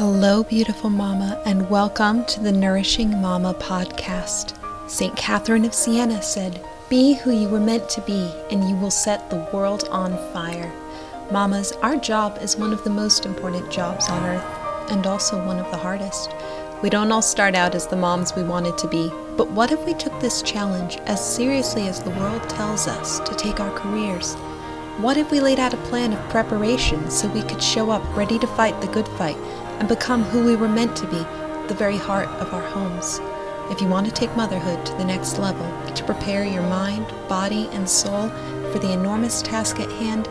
Hello, beautiful mama, and welcome to the Nourishing Mama podcast. St. Catherine of Siena said, Be who you were meant to be, and you will set the world on fire. Mamas, our job is one of the most important jobs on earth, and also one of the hardest. We don't all start out as the moms we wanted to be, but what if we took this challenge as seriously as the world tells us to take our careers? What if we laid out a plan of preparation so we could show up ready to fight the good fight and become who we were meant to be, the very heart of our homes. If you want to take motherhood to the next level, to prepare your mind, body, and soul for the enormous task at hand,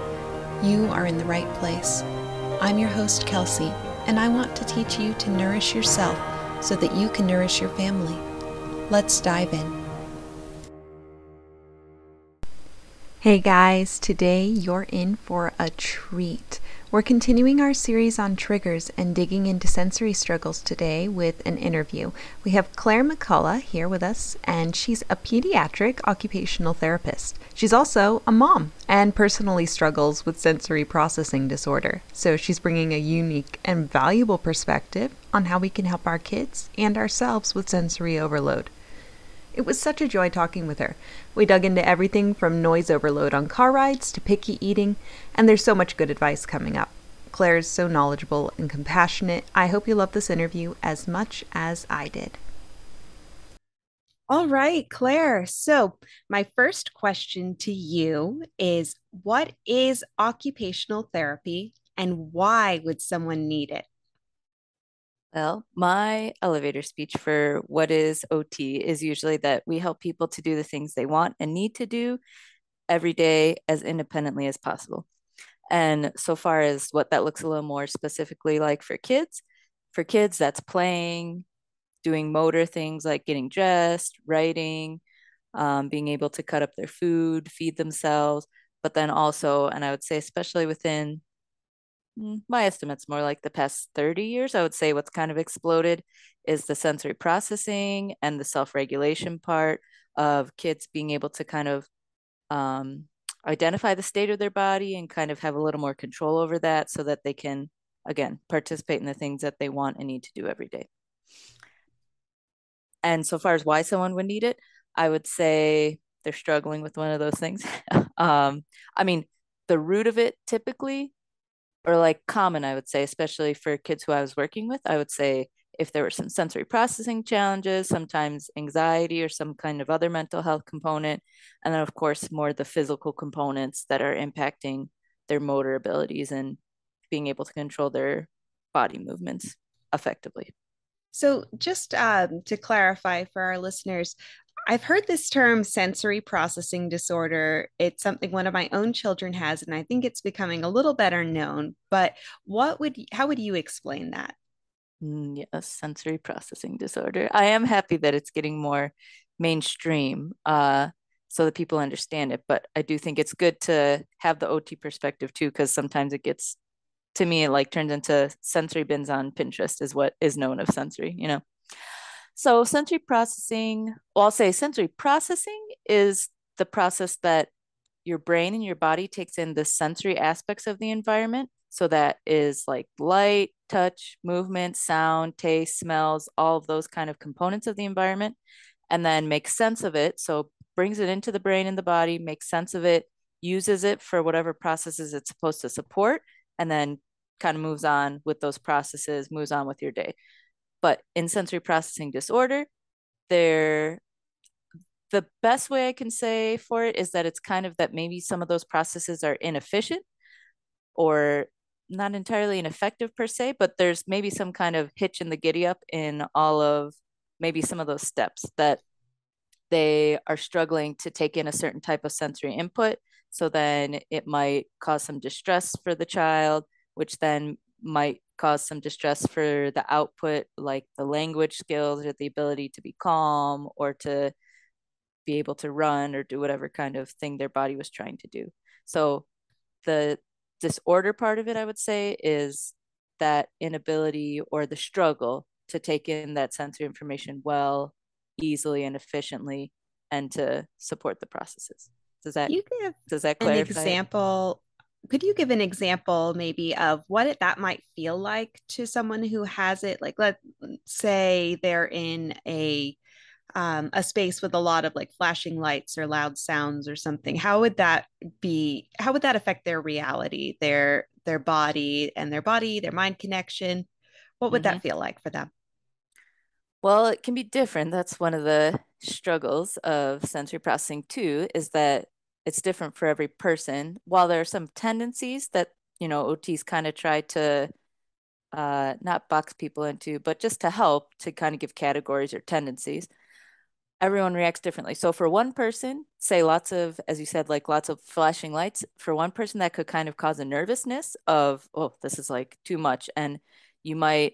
you are in the right place. I'm your host, Kelsey, and I want to teach you to nourish yourself so that you can nourish your family. Let's dive in. Hey guys, today you're in for a treat. We're continuing our series on triggers and digging into sensory struggles today with an interview. We have Clare McCullough here with us, and she's a pediatric occupational therapist. She's also a mom and personally struggles with sensory processing disorder. So she's bringing a unique and valuable perspective on how we can help our kids and ourselves with sensory overload. It was such a joy talking with her. We dug into everything from noise overload on car rides to picky eating, and there's so much good advice coming up. Clare is so knowledgeable and compassionate. I hope you love this interview as much as I did. All right, Clare. So, my first question to you is What is occupational therapy and why would someone need it? Well, my elevator speech for what is OT is usually that we help people to do the things they want and need to do every day as independently as possible. And so far as what that looks a little more specifically like for kids, for kids, that's playing, doing motor things like getting dressed, writing, um, being able to cut up their food, feed themselves. But then also, and I would say, especially within my estimate's more like the past 30 years. I would say what's kind of exploded is the sensory processing and the self regulation part of kids being able to kind of um, identify the state of their body and kind of have a little more control over that so that they can, again, participate in the things that they want and need to do every day. And so far as why someone would need it, I would say they're struggling with one of those things. um, I mean, the root of it typically or like common, I would say, especially for kids who I was working with, I would say if there were some sensory processing challenges, sometimes anxiety or some kind of other mental health component, and then of course more the physical components that are impacting their motor abilities and being able to control their body movements effectively. So, just um, to clarify for our listeners, I've heard this term sensory processing disorder. It's something one of my own children has, and I think it's becoming a little better known. But what would, how would you explain that? Mm, yes, sensory processing disorder. I am happy that it's getting more mainstream uh, so that people understand it. But I do think it's good to have the OT perspective too, because sometimes it gets, to me, it like turns into sensory bins on Pinterest, is what is known of sensory, you know? So sensory processing, well, I'll say sensory processing is the process that your brain and your body takes in the sensory aspects of the environment. So that is like light, touch, movement, sound, taste, smells, all of those kind of components of the environment, and then makes sense of it. So brings it into the brain and the body, makes sense of it, uses it for whatever processes it's supposed to support, and then kind of moves on with those processes, moves on with your day. But in sensory processing disorder, there the best way I can say for it is that it's kind of that maybe some of those processes are inefficient or not entirely ineffective per se, but there's maybe some kind of hitch in the giddy up in all of maybe some of those steps that they are struggling to take in a certain type of sensory input. So then it might cause some distress for the child, which then might cause some distress for the output, like the language skills or the ability to be calm or to be able to run or do whatever kind of thing their body was trying to do. So the disorder part of it, I would say, is that inability or the struggle to take in that sensory information well, easily, and efficiently, and to support the processes. Does that you give does that clarify? An example could you give an example maybe of what it, that might feel like to someone who has it? Like, let's say they're in a um, a space with a lot of like flashing lights or loud sounds or something. How would that be? How would that affect their reality, their their body and their body, their mind connection? What would mm-hmm. that feel like for them? Well, it can be different. That's one of the struggles of sensory processing too, is that it's different for every person. While there are some tendencies that, you know, OTs kind of try to uh, not box people into, but just to help to kind of give categories or tendencies, everyone reacts differently. So for one person, say lots of, as you said, like lots of flashing lights, for one person that could kind of cause a nervousness of, oh, this is like too much. And you might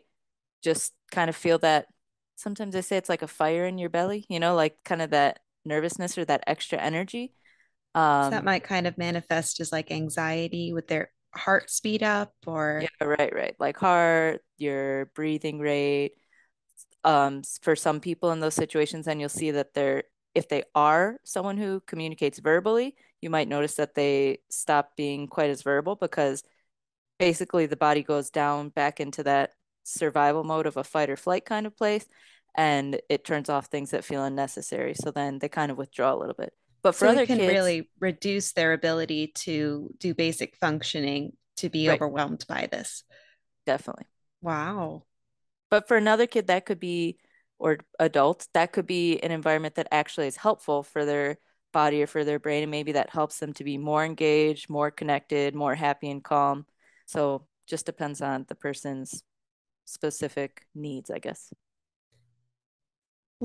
just kind of feel that sometimes I say it's like a fire in your belly, you know, like kind of that nervousness or that extra energy. Um, so that might kind of manifest as like anxiety with their heart speed up or yeah, right, right. Like heart, your breathing rate. Um, for some people in those situations, then you'll see that they're if they are someone who communicates verbally, you might notice that they stop being quite as verbal because basically the body goes down back into that survival mode of a fight or flight kind of place and it turns off things that feel unnecessary so then they kind of withdraw a little bit but for so other can kids really reduce their ability to do basic functioning to be right. overwhelmed by this definitely wow but for another kid that could be or adult that could be an environment that actually is helpful for their body or for their brain and maybe that helps them to be more engaged more connected more happy and calm so just depends on the person's specific needs, I guess.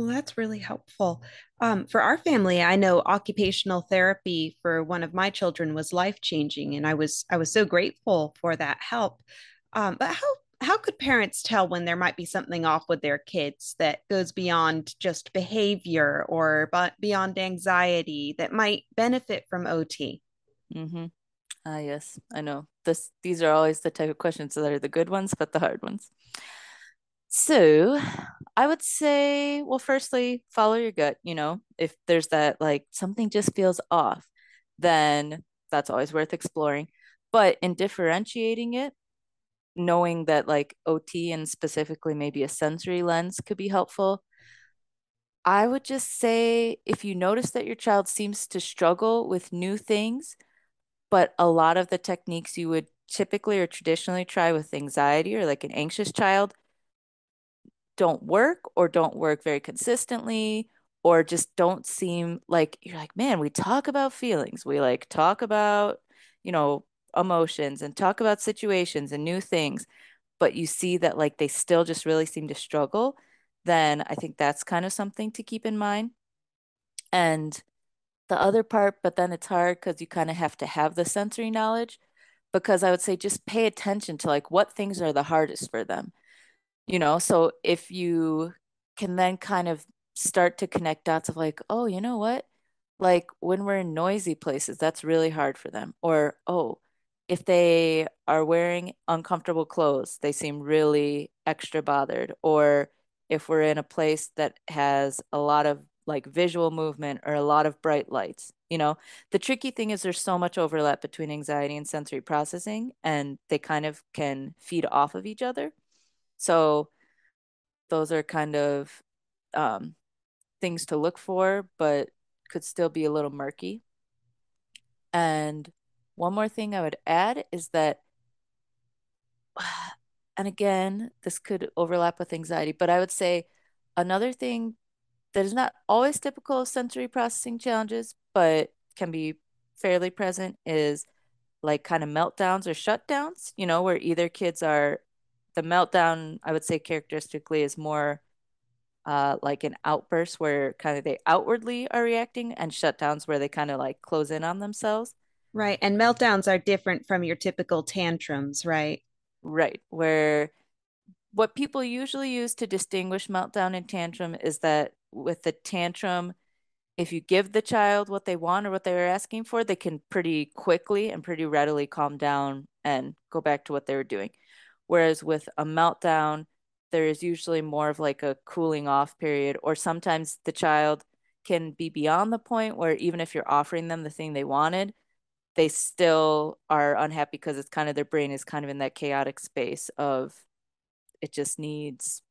Well, that's really helpful. Um, for our family, I know occupational therapy for one of my children was life changing, and I was I was so grateful for that help. Um, but how how could parents tell when there might be something off with their kids that goes beyond just behavior or but beyond anxiety that might benefit from OT? Mm-hmm. Ah, yes, I know. This these are always the type of questions that are the good ones, but the hard ones. So, I would say, well, firstly, follow your gut. You know, if there's that like something just feels off, then that's always worth exploring. But in differentiating it, knowing that like OT and specifically maybe a sensory lens could be helpful. I would just say if you notice that your child seems to struggle with new things, but a lot of the techniques you would typically or traditionally try with anxiety or like an anxious child don't work or don't work very consistently or just don't seem like you're like man we talk about feelings we like talk about you know emotions and talk about situations and new things but you see that like they still just really seem to struggle then i think that's kind of something to keep in mind and the other part, but then it's hard because you kind of have to have the sensory knowledge. Because I would say just pay attention to like what things are the hardest for them. You know, so if you can then kind of start to connect dots of like, oh, you know what? Like when we're in noisy places, that's really hard for them. Or, oh, if they are wearing uncomfortable clothes, they seem really extra bothered. Or if we're in a place that has a lot of like visual movement or a lot of bright lights. You know, the tricky thing is there's so much overlap between anxiety and sensory processing, and they kind of can feed off of each other. So those are kind of um, things to look for, but could still be a little murky. And one more thing I would add is that, and again, this could overlap with anxiety, but I would say another thing that is not always typical of sensory processing challenges, but can be fairly present is like kind of meltdowns or shutdowns, you know, where either kids are the meltdown, I would say characteristically is more uh, like an outburst where kind of they outwardly are reacting and shutdowns where they kind of like close in on themselves. Right. And meltdowns are different from your typical tantrums, right? Right. Where what people usually use to distinguish meltdown and tantrum is that with the tantrum, if you give the child what they want or what they're asking for, they can pretty quickly and pretty readily calm down and go back to what they were doing. Whereas with a meltdown, there is usually more of like a cooling off period, or sometimes the child can be beyond the point where even if you're offering them the thing they wanted, they still are unhappy because it's kind of their brain is kind of in that chaotic space of it just needs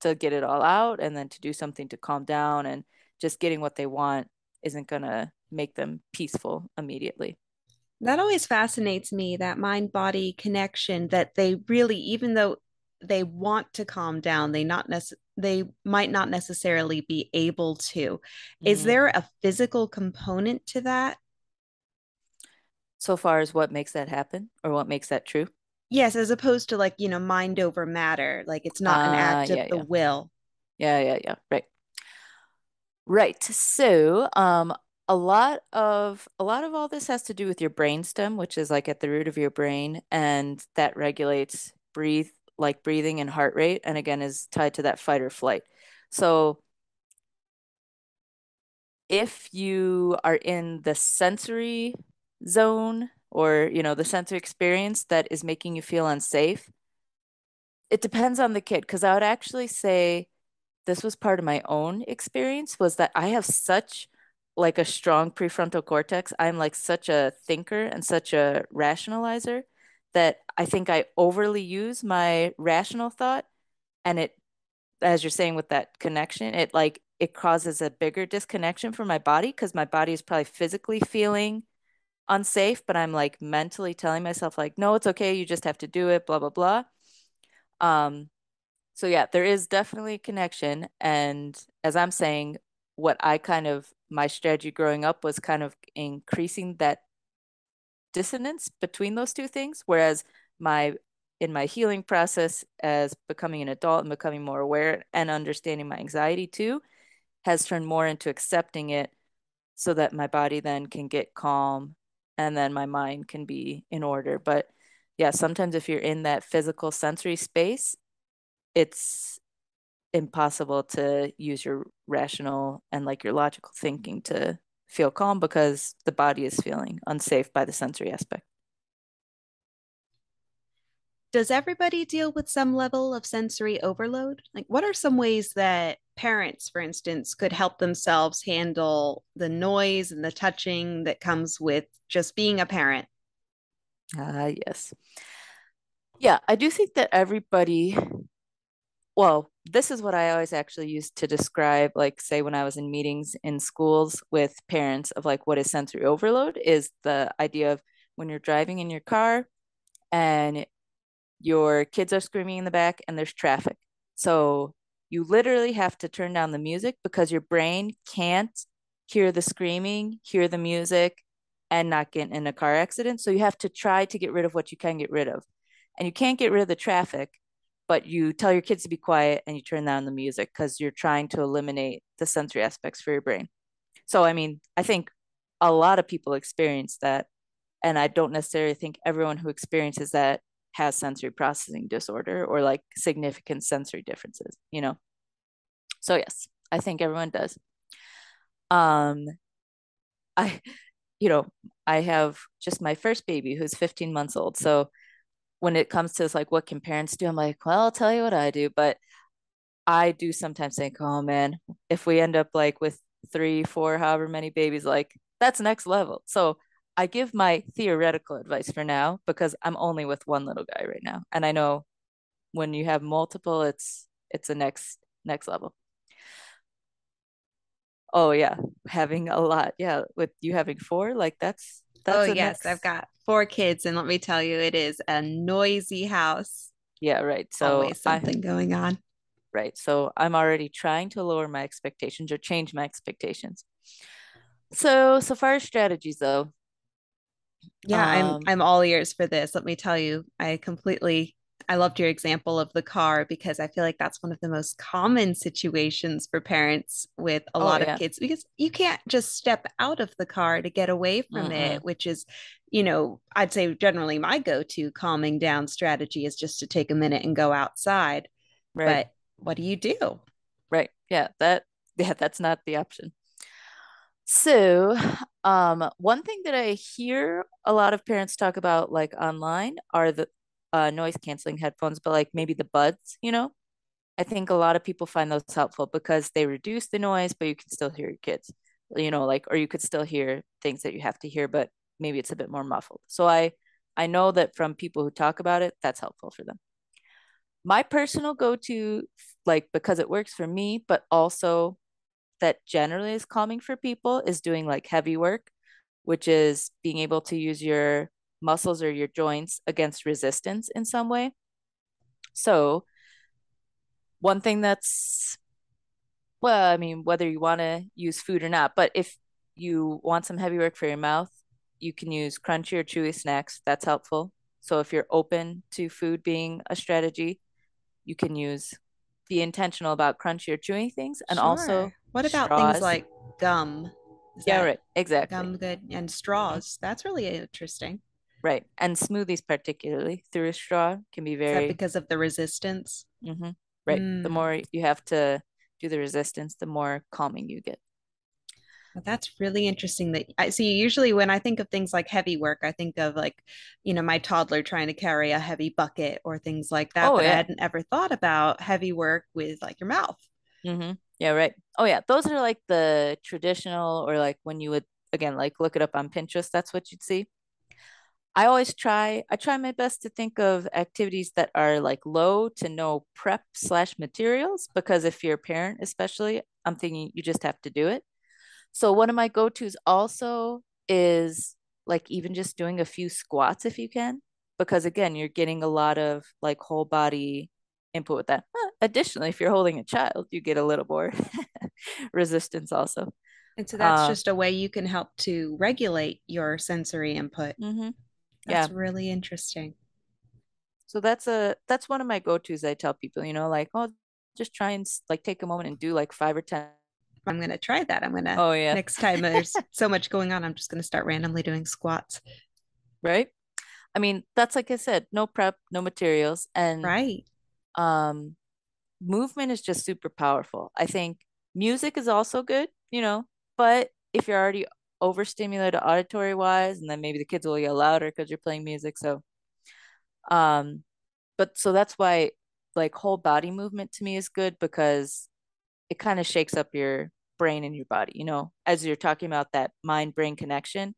to get it all out and then to do something to calm down and just getting what they want isn't going to make them peaceful immediately. That always fascinates me that mind body connection that they really even though they want to calm down they not nece- they might not necessarily be able to. Mm-hmm. Is there a physical component to that? So far as what makes that happen or what makes that true? Yes, as opposed to like, you know, mind over matter. Like it's not uh, an act yeah, of the yeah. will. Yeah, yeah, yeah. Right. Right. So, um, a lot of a lot of all this has to do with your brainstem, which is like at the root of your brain, and that regulates breathe like breathing and heart rate, and again is tied to that fight or flight. So if you are in the sensory zone or you know the sensory experience that is making you feel unsafe it depends on the kid because i would actually say this was part of my own experience was that i have such like a strong prefrontal cortex i'm like such a thinker and such a rationalizer that i think i overly use my rational thought and it as you're saying with that connection it like it causes a bigger disconnection for my body because my body is probably physically feeling unsafe, but I'm like mentally telling myself like, no, it's okay. You just have to do it, blah, blah, blah. Um, so yeah, there is definitely a connection. And as I'm saying, what I kind of, my strategy growing up was kind of increasing that dissonance between those two things. Whereas my, in my healing process as becoming an adult and becoming more aware and understanding my anxiety too, has turned more into accepting it so that my body then can get calm and then my mind can be in order. But yeah, sometimes if you're in that physical sensory space, it's impossible to use your rational and like your logical thinking to feel calm because the body is feeling unsafe by the sensory aspect. Does everybody deal with some level of sensory overload? Like, what are some ways that parents, for instance, could help themselves handle the noise and the touching that comes with just being a parent. Ah, uh, yes. Yeah, I do think that everybody, well, this is what I always actually used to describe, like, say, when I was in meetings in schools with parents of like what is sensory overload is the idea of when you're driving in your car and your kids are screaming in the back and there's traffic. So you literally have to turn down the music because your brain can't hear the screaming, hear the music, and not get in a car accident. So you have to try to get rid of what you can get rid of. And you can't get rid of the traffic, but you tell your kids to be quiet and you turn down the music because you're trying to eliminate the sensory aspects for your brain. So, I mean, I think a lot of people experience that. And I don't necessarily think everyone who experiences that has sensory processing disorder or like significant sensory differences, you know? So, yes, I think everyone does. Um, I you know, I have just my first baby who's 15 months old. So when it comes to this, like what can parents do, I'm like, well, I'll tell you what I do. But I do sometimes think, oh man, if we end up like with three, four, however many babies, like that's next level. So I give my theoretical advice for now because I'm only with one little guy right now. And I know when you have multiple, it's it's a next next level. Oh yeah, having a lot. Yeah, with you having four, like that's that's. Oh yes, next... I've got four kids, and let me tell you, it is a noisy house. Yeah, right. So always something I, going on. Right. So I'm already trying to lower my expectations or change my expectations. So so far as strategies though. Yeah, um, I'm I'm all ears for this. Let me tell you, I completely I loved your example of the car because I feel like that's one of the most common situations for parents with a oh, lot yeah. of kids because you can't just step out of the car to get away from mm it, which is, you know, I'd say generally my go to calming down strategy is just to take a minute and go outside. Right. But what do you do? Right. Yeah. That, yeah, that's not the option. So, um, one thing that I hear a lot of parents talk about, like online, are the uh, noise canceling headphones, but like maybe the buds, you know? I think a lot of people find those helpful because they reduce the noise, but you can still hear your kids, you know, like, or you could still hear things that you have to hear, but maybe it's a bit more muffled. So I I know that from people who talk about it, that's helpful for them. My personal go-to, like because it works for me, but also that generally is calming for people, is doing like heavy work, which is being able to use your muscles or your joints against resistance in some way. So one thing that's well, I mean, whether you want to use food or not, but if you want some heavy work for your mouth, you can use crunchy or chewy snacks. That's helpful. So if you're open to food being a strategy, you can use be intentional about crunchy or chewy things and sure. also what about straws. things like gum Is yeah right exactly gum good and straws that's really interesting right and smoothies particularly through a straw can be very because of the resistance mm-hmm. right mm. the more you have to do the resistance the more calming you get that's really interesting that I see usually when I think of things like heavy work, I think of like, you know, my toddler trying to carry a heavy bucket or things like that. Oh, but yeah. I hadn't ever thought about heavy work with like your mouth. Mm-hmm. Yeah, right. Oh yeah. Those are like the traditional or like when you would again like look it up on Pinterest, that's what you'd see. I always try I try my best to think of activities that are like low to no prep slash materials because if you're a parent especially, I'm thinking you just have to do it. So one of my go-tos also is like even just doing a few squats if you can, because again, you're getting a lot of like whole body input with that. Additionally, if you're holding a child, you get a little more resistance also. And so that's uh, just a way you can help to regulate your sensory input. Mm-hmm. That's yeah. really interesting. So that's a that's one of my go-tos I tell people, you know, like, oh, just try and like take a moment and do like five or ten I'm going to try that. I'm going to, oh, yeah. Next time there's so much going on, I'm just going to start randomly doing squats. Right. I mean, that's like I said, no prep, no materials. And, right. Um, movement is just super powerful. I think music is also good, you know, but if you're already overstimulated auditory wise, and then maybe the kids will yell louder because you're playing music. So, um, but so that's why like whole body movement to me is good because it kind of shakes up your brain and your body you know as you're talking about that mind brain connection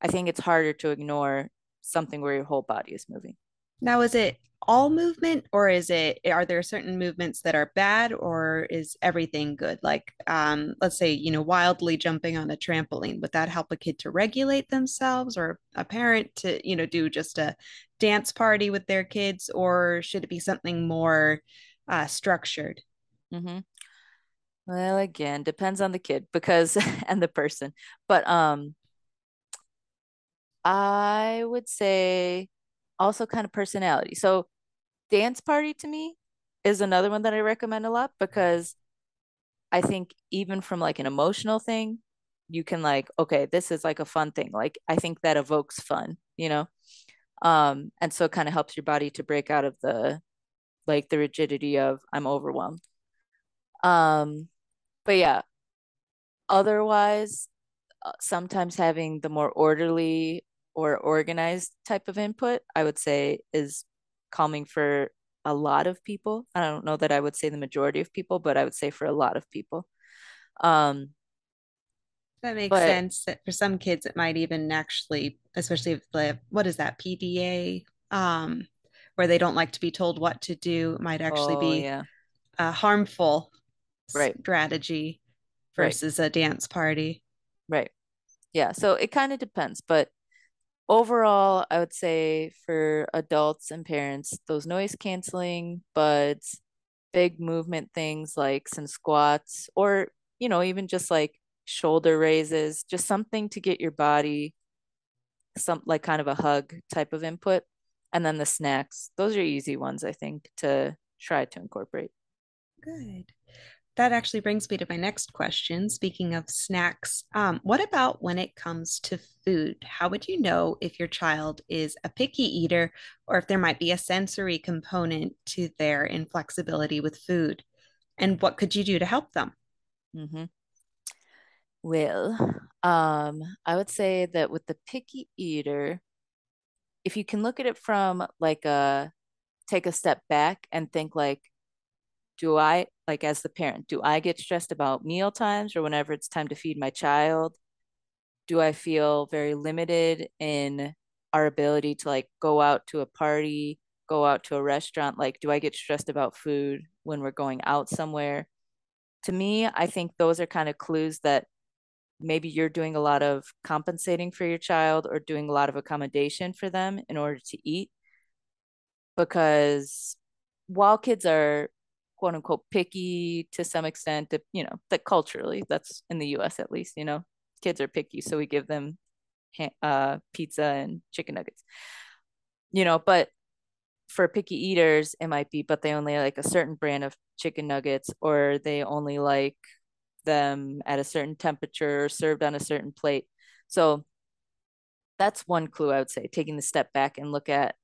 i think it's harder to ignore something where your whole body is moving now is it all movement or is it are there certain movements that are bad or is everything good like um let's say you know wildly jumping on a trampoline would that help a kid to regulate themselves or a parent to you know do just a dance party with their kids or should it be something more uh, structured mm-hmm. Well, again, depends on the kid because and the person. But um I would say also kind of personality. So dance party to me is another one that I recommend a lot because I think even from like an emotional thing, you can like, okay, this is like a fun thing. Like I think that evokes fun, you know? Um, and so it kind of helps your body to break out of the like the rigidity of I'm overwhelmed. Um, but yeah, otherwise, uh, sometimes having the more orderly or organized type of input, I would say, is calming for a lot of people. I don't know that I would say the majority of people, but I would say for a lot of people. Um, that makes but, sense. That for some kids, it might even actually, especially if the what is that PDA, um, where they don't like to be told what to do, might actually oh, be yeah. uh, harmful right. strategy versus right. a dance party. Right. Yeah. So it kind of depends. But overall, I would say for adults and parents, those noise canceling buds, big movement things like some squats, or, you know, even just like shoulder raises, just something to get your body some like kind of a hug type of input. And then the snacks, those are easy ones, I think, to try to incorporate. Good that actually brings me to my next question. Speaking of snacks, um, what about when it comes to food? How would you know if your child is a picky eater or if there might be a sensory component to their inflexibility with food? And what could you do to help them? Mm-hmm. Well, um, I would say that with the picky eater, if you can look at it from like a take a step back and think like, do I like as the parent, do I get stressed about meal times or whenever it's time to feed my child? do I feel very limited in our ability to like go out to a party, go out to a restaurant? Like, do I get stressed about food when we're going out somewhere? To me, I think those are kind of clues that maybe you're doing a lot of compensating for your child or doing a lot of accommodation for them in order to eat. Because while kids are quote unquote picky to some extent, you know, that culturally, that's in the US at least, you know, kids are picky. So we give them uh, pizza and chicken nuggets, you know, but for picky eaters, it might be, but they only like a certain brand of chicken nuggets or they only like them at a certain temperature served on a certain plate. So that's one clue I would say, taking the step back and look at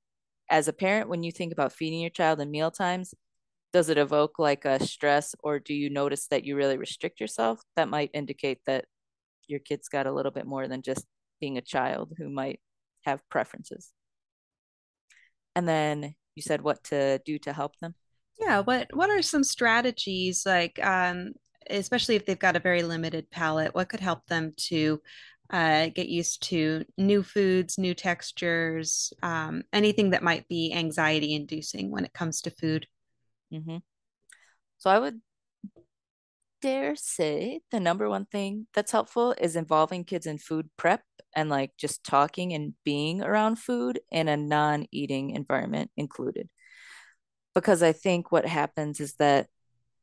as a parent, when you think about feeding your child in meal times, does it evoke like a stress or do you notice that you really restrict yourself? That might indicate that your kid's got a little bit more than just being a child who might have preferences. And then you said what to do to help them? Yeah, what what are some strategies like um especially if they've got a very limited palate, what could help them to uh, get used to new foods, new textures, um, anything that might be anxiety inducing when it comes to food. Mm-hmm. So I would dare say the number one thing that's helpful is involving kids in food prep and like just talking and being around food in a non eating environment included. Because I think what happens is that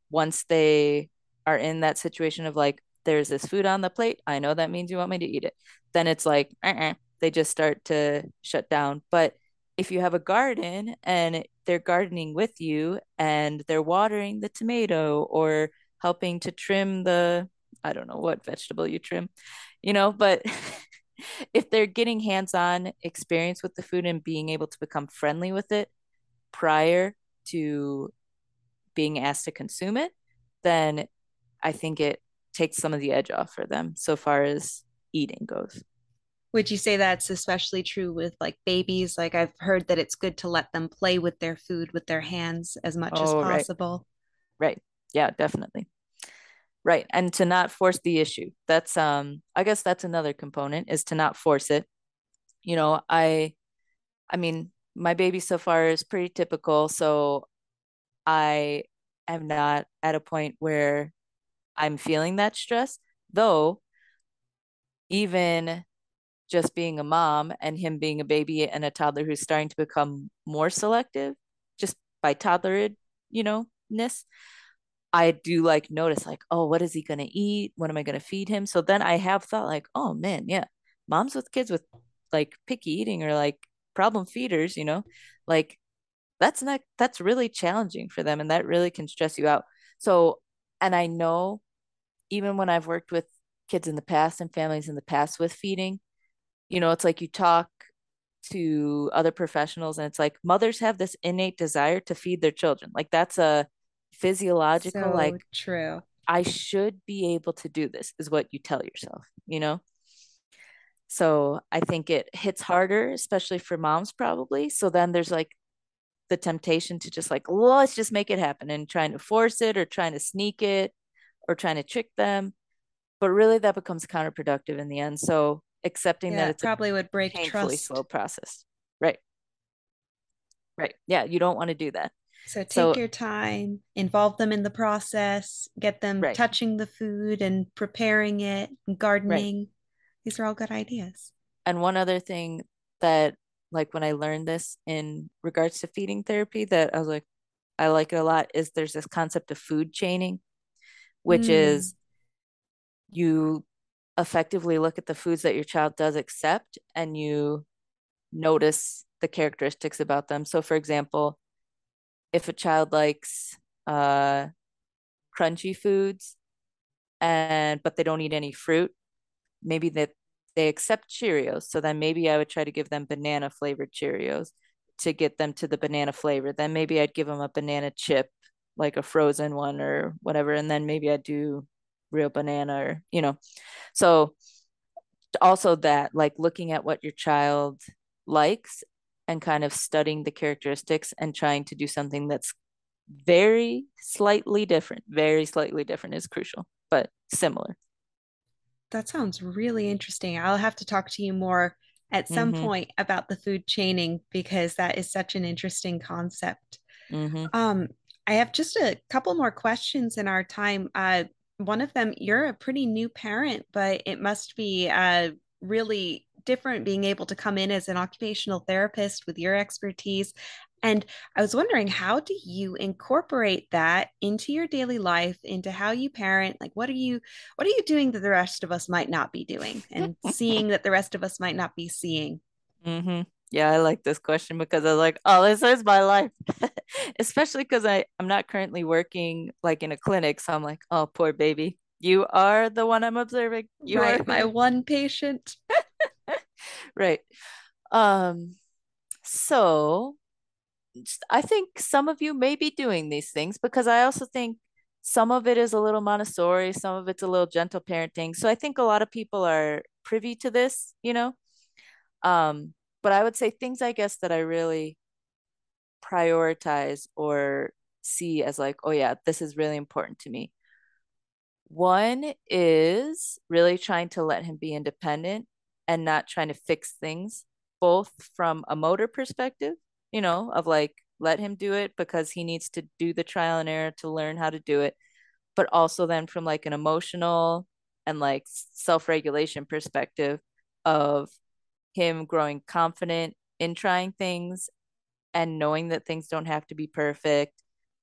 once they are in that situation of like, there's this food on the plate. I know that means you want me to eat it. Then it's like, uh-uh. they just start to shut down. But if you have a garden and they're gardening with you and they're watering the tomato or helping to trim the, I don't know what vegetable you trim, you know, but if they're getting hands on experience with the food and being able to become friendly with it prior to being asked to consume it, then I think it takes some of the edge off for them so far as eating goes. Would you say that's especially true with like babies? Like I've heard that it's good to let them play with their food with their hands as much oh, as possible. Right. right. Yeah, definitely. Right. And to not force the issue. That's um I guess that's another component is to not force it. You know, I I mean, my baby so far is pretty typical, so I am not at a point where I'm feeling that stress. Though, even just being a mom and him being a baby and a toddler who's starting to become more selective just by toddler, you know, ness. I do like notice like, oh, what is he gonna eat? What am I gonna feed him? So then I have thought like, oh man, yeah, moms with kids with like picky eating or like problem feeders, you know, like that's not that's really challenging for them and that really can stress you out. So and I know even when I've worked with kids in the past and families in the past with feeding, you know, it's like you talk to other professionals and it's like mothers have this innate desire to feed their children. Like that's a physiological so like true. I should be able to do this is what you tell yourself, you know? So I think it hits harder, especially for moms, probably. So then there's like the temptation to just like, let's just make it happen and trying to force it or trying to sneak it or trying to trick them. But really, that becomes counterproductive in the end. So accepting yeah, that it's probably would break painfully trust. slow process. Right. Right. Yeah, you don't want to do that. So take so, your time, involve them in the process, get them right. touching the food and preparing it, and gardening. Right. These are all good ideas. And one other thing that like when I learned this in regards to feeding therapy that I was like I like it a lot is there's this concept of food chaining which mm. is you effectively look at the foods that your child does accept and you notice the characteristics about them. So, for example, if a child likes uh, crunchy foods and but they don't eat any fruit, maybe that they accept Cheerios. So then maybe I would try to give them banana flavored Cheerios to get them to the banana flavor. Then maybe I'd give them a banana chip like a frozen one or whatever and then maybe i do real banana or you know so also that like looking at what your child likes and kind of studying the characteristics and trying to do something that's very slightly different very slightly different is crucial but similar that sounds really interesting. I'll have to talk to you more at some Mm-hmm. point about the food chaining because that is such an interesting concept. Mm-hmm. Um, I have just a couple more questions in our time. Uh, one of them, you're a pretty new parent, but it must be uh, really different being able to come in as an occupational therapist with your expertise. And I was wondering, how do you incorporate that into your daily life, into how you parent? Like, what are you, what are you doing that the rest of us might not be doing, and seeing that the rest of us might not be seeing? Mm-hmm. Yeah, I like this question because I was like, oh, this is my life. Especially because I, I'm not currently working like in a clinic. So I'm like, oh, poor baby. You are the one I'm observing. You right, are my one patient. right. Um, so I think some of you may be doing these things because I also think some of it is a little Montessori, some of it's a little gentle parenting. So I think a lot of people are privy to this, you know. Um, but I would say things I guess that I really prioritize or see as like, oh yeah, this is really important to me. One is really trying to let him be independent and not trying to fix things, both from a motor perspective, you know, of like, let him do it because he needs to do the trial and error to learn how to do it, but also then from like an emotional and like self regulation perspective of him growing confident in trying things and knowing that things don't have to be perfect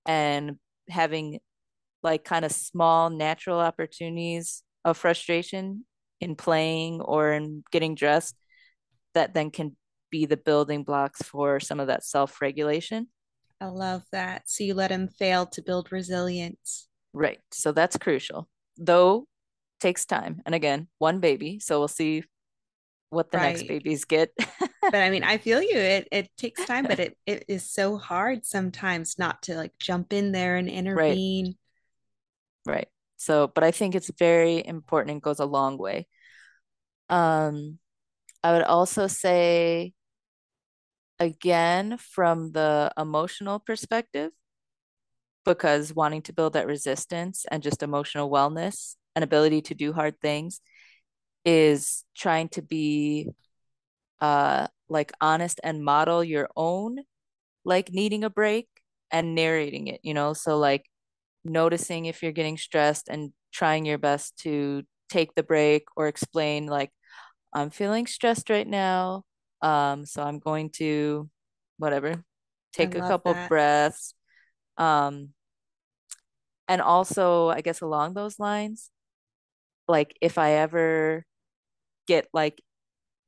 and having like kind of small natural opportunities of frustration in playing or in getting dressed that then can be the building blocks for some of that self-regulation. I love that. So you let him fail to build resilience. Right. So that's crucial. Though takes time. And again, one baby, so we'll see what the right. next babies get. but I mean, I feel you. It it takes time, but it it is so hard sometimes not to like jump in there and intervene. Right. Right. So, but I think it's very important and goes a long way. Um, I would also say, again, from the emotional perspective, because wanting to build that resistance and just emotional wellness and ability to do hard things is trying to be uh like honest and model your own like needing a break and narrating it, you know? So like noticing if you're getting stressed and trying your best to take the break or explain like I'm feeling stressed right now. Um, so I'm going to whatever, take a couple that. breaths. Um, and also, I guess along those lines, like if I ever get like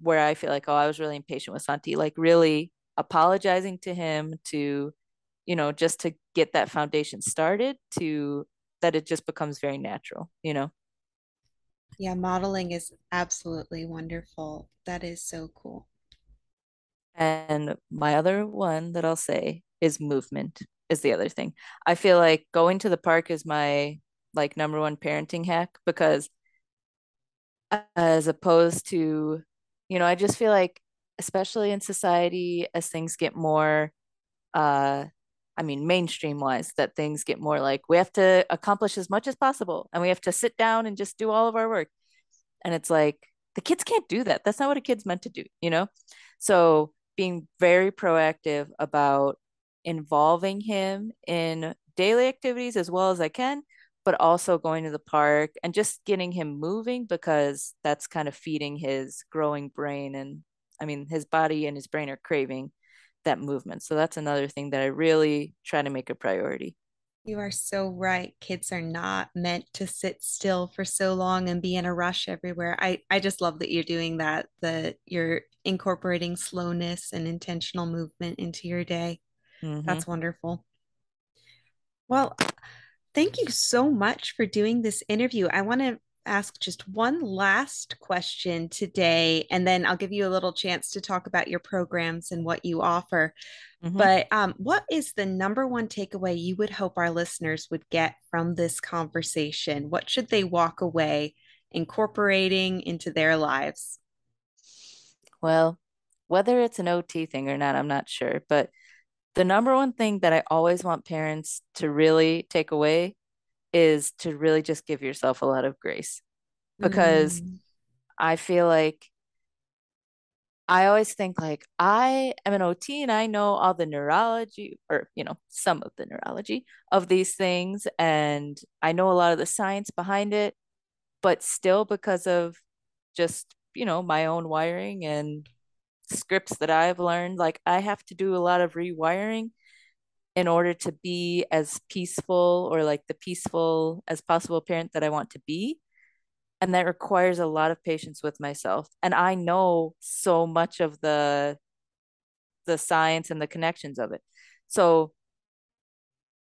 where I feel like, oh, I was really impatient with Santi, like really apologizing to him to you know, just to get that foundation started to that it just becomes very natural, you know? Yeah, modeling is absolutely wonderful. That is so cool. And my other one that I'll say is movement is the other thing. I feel like going to the park is my like number one parenting hack because as opposed to, you know, I just feel like especially in society as things get more uh I mean, mainstream wise, that things get more like we have to accomplish as much as possible and we have to sit down and just do all of our work. And it's like, the kids can't do that. That's not what a kid's meant to do, you know? So being very proactive about involving him in daily activities as well as I can, but also going to the park and just getting him moving because that's kind of feeding his growing brain. And I mean, his body and his brain are craving that movement. So that's another thing that I really try to make a priority. You are so right. Kids are not meant to sit still for so long and be in a rush everywhere. I, I just love that you're doing that, that you're incorporating slowness and intentional movement into your day. Mm-hmm. That's wonderful. Well, thank you so much for doing this interview. I want to ask just one last question today, and then I'll give you a little chance to talk about your programs and what you offer. Mm-hmm. But um, what is the number one takeaway you would hope our listeners would get from this conversation? What should they walk away incorporating into their lives? Well, whether it's an OT thing or not, I'm not sure. But the number one thing that I always want parents to really take away is to really just give yourself a lot of grace. because mm. I feel like I always think like I am an OT and I know all the neurology or you know some of the neurology of these things and I know a lot of the science behind it but still because of just you know my own wiring and scripts that I've learned like I have to do a lot of rewiring in order to be as peaceful or like the peaceful as possible parent that I want to be. And that requires a lot of patience with myself. And i know so much of the the science and the connections of it. So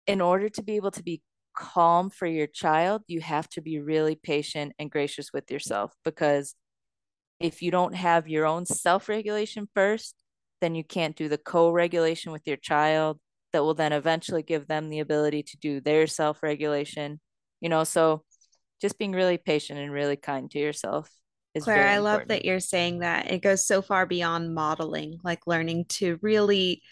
in order to be able to be calm for your child you have to be really patient and gracious with yourself because if you don't have your own self-regulation first then you can't do the co-regulation with your child that will then eventually give them the ability to do their self-regulation you know so just being really patient and really kind to yourself is Clare, I love that you're saying that. It goes so far beyond modeling, like learning to really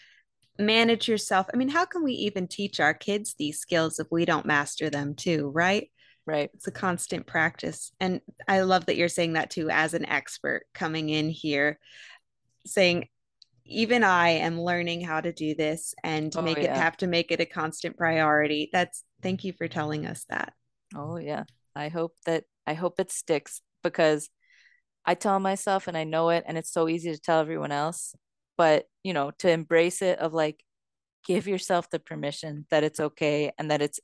manage yourself. I mean, how can we even teach our kids these skills if we don't master them too, right? Right. It's a constant practice. And I love that you're saying that too as an expert coming in here saying even I am learning how to do this and oh, make yeah. it have to make it a constant priority. That's thank you for telling us that. Oh yeah. I hope that I hope it sticks because I tell myself and I know it and it's so easy to tell everyone else, but you know, to embrace it of like give yourself the permission that it's okay and that it's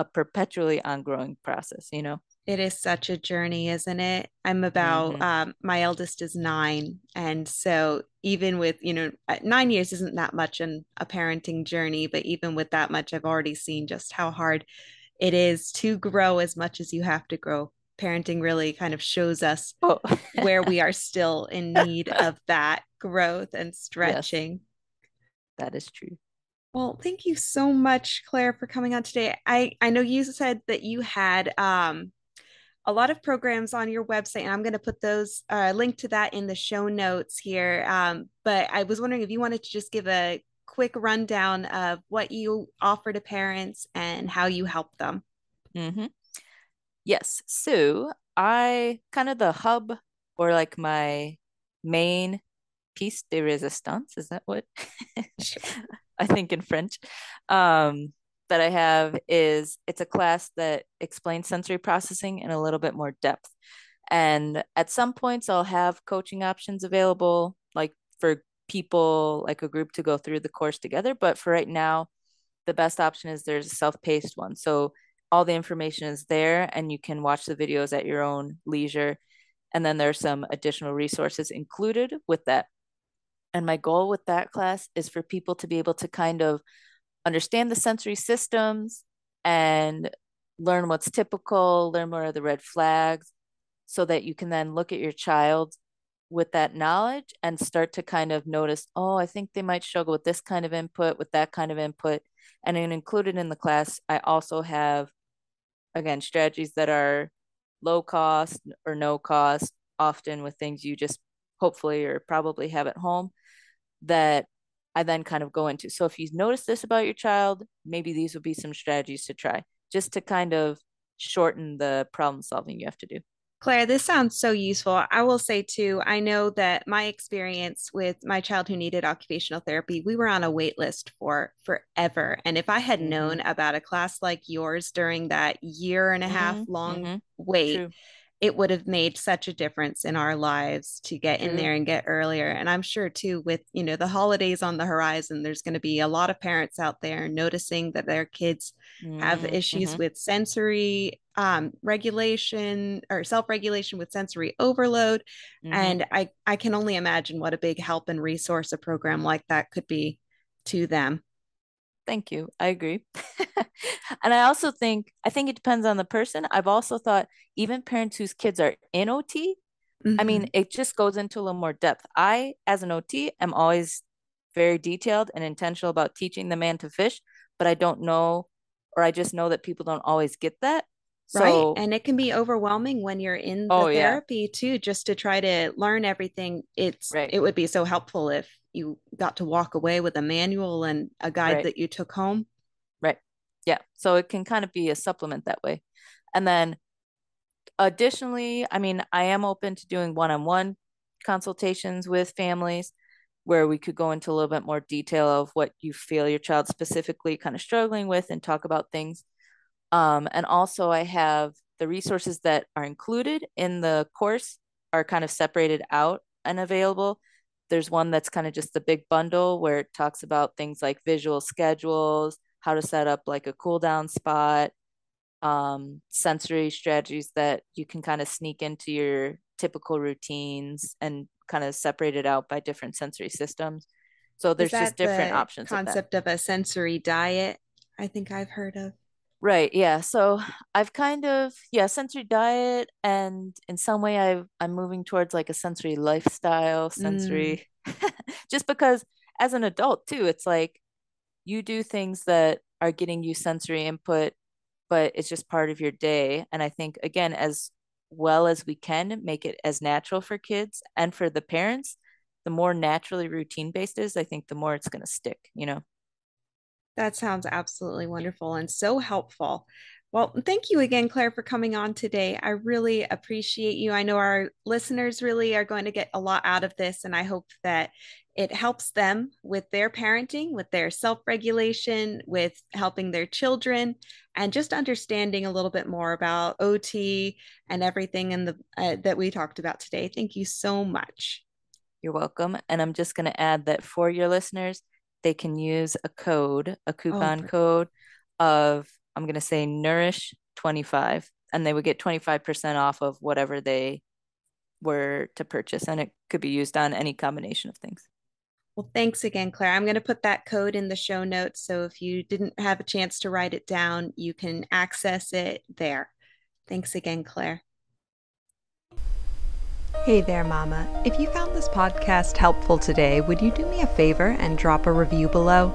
a perpetually ongoing process, you know. It is such a journey, isn't it? I'm about mm-hmm. um, my eldest is nine, and so even with you know uh, nine years isn't that much in a parenting journey, but even with that much, I've already seen just how hard it is to grow as much as you have to grow. Parenting really kind of shows us oh. where we are still in need of that growth and stretching. Yes, that is true. Well, thank you so much, Clare, for coming on today. I, I know you said that you had um, a lot of programs on your website, and I'm going to put those uh, link to that in the show notes here. Um, but I was wondering if you wanted to just give a quick rundown of what you offer to parents and how you help them. Mm-hmm. Yes. So I kind of the hub or like my main piece de resistance. Is that what I think in French? Um, that I have is it's a class that explains sensory processing in a little bit more depth. And at some points, I'll have coaching options available, like for people like a group to go through the course together. But for right now, the best option is there's a self-paced one. So all the information is there and you can watch the videos at your own leisure. And then there's some additional resources included with that. And my goal with that class is for people to be able to kind of understand the sensory systems and learn what's typical, learn more of the red flags, so that you can then look at your child with that knowledge and start to kind of notice, oh, I think they might struggle with this kind of input, with that kind of input. And included in the class, I also have, again, strategies that are low cost or no cost, often with things you just hopefully or probably have at home that I then kind of go into. So if you notice this about your child, maybe these would be some strategies to try just to kind of shorten the problem solving you have to do. Clare, this sounds so useful. I will say too, I know that my experience with my child who needed occupational therapy, we were on a wait list for forever. And if I had mm-hmm. known about a class like yours during that year and a mm-hmm. half long mm-hmm. wait, True it would have made such a difference in our lives to get in there and get earlier and i'm sure too with you know the holidays on the horizon there's going to be a lot of parents out there noticing that their kids mm-hmm. have issues mm-hmm. with sensory um, regulation or self-regulation with sensory overload mm-hmm. and i i can only imagine what a big help and resource a program like that could be to them Thank you. I agree. and I also think I think it depends on the person. I've also thought even parents whose kids are in OT, mm-hmm. I mean, mm-hmm. it just goes into a little more depth. I, as an OT, am always very detailed and intentional about teaching the man to fish, but I don't know, or I just know that people don't always get that. So, right. And it can be overwhelming when you're in the oh, therapy yeah. too, just to try to learn everything. It's right. it would be so helpful if you got to walk away with a manual and a guide right. that you took home. Yeah. So it can kind of be a supplement that way. And then additionally, I mean, I am open to doing one on one consultations with families where we could go into a little bit more detail of what you feel your child specifically kind of struggling with and talk about things. Um, and also, I have the resources that are included in the course are kind of separated out and available. There's one that's kind of just the big bundle where it talks about things like visual schedules, how to set up like a cool down spot, um, sensory strategies that you can kind of sneak into your typical routines and kind of separate it out by different sensory systems. So there's just different options. Concept of, of a sensory diet, I think I've heard of. Right. Yeah. So I've kind of yeah sensory diet, and in some way I I'm moving towards like a sensory lifestyle, sensory, mm. just because as an adult too, it's like you do things that are getting you sensory input, but it's just part of your day. And I think again, as well as we can, make it as natural for kids and for the parents. The more naturally routine based is, I think the more it's going to stick. You know. That sounds absolutely wonderful and so helpful. Well, thank you again, Clare, for coming on today. I really appreciate you. I know our listeners really are going to get a lot out of this, and I hope that it helps them with their parenting, with their self regulation, with helping their children, and just understanding a little bit more about OT and everything in the uh, that we talked about today. Thank you so much. You're welcome. And I'm just going to add that for your listeners, they can use a code, a coupon oh, code of, I'm going to say Nourish 25, and they would get 25% off of whatever they were to purchase. And it could be used on any combination of things. Well, thanks again, Clare. I'm going to put that code in the show notes. So if you didn't have a chance to write it down, you can access it there. Thanks again, Clare. Hey there, Mama. If you found this podcast helpful today, would you do me a favor and drop a review below?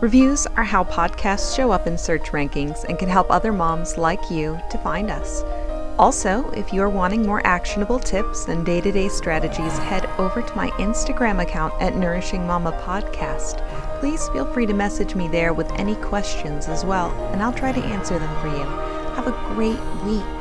Reviews are how podcasts show up in search rankings and can help other moms like you to find us. Also, if you are wanting more actionable tips and day to day strategies, head over to my Instagram account at Nourishing Mama Podcast. Please feel free to message me there with any questions as well, and I'll try to answer them for you. Have a great week.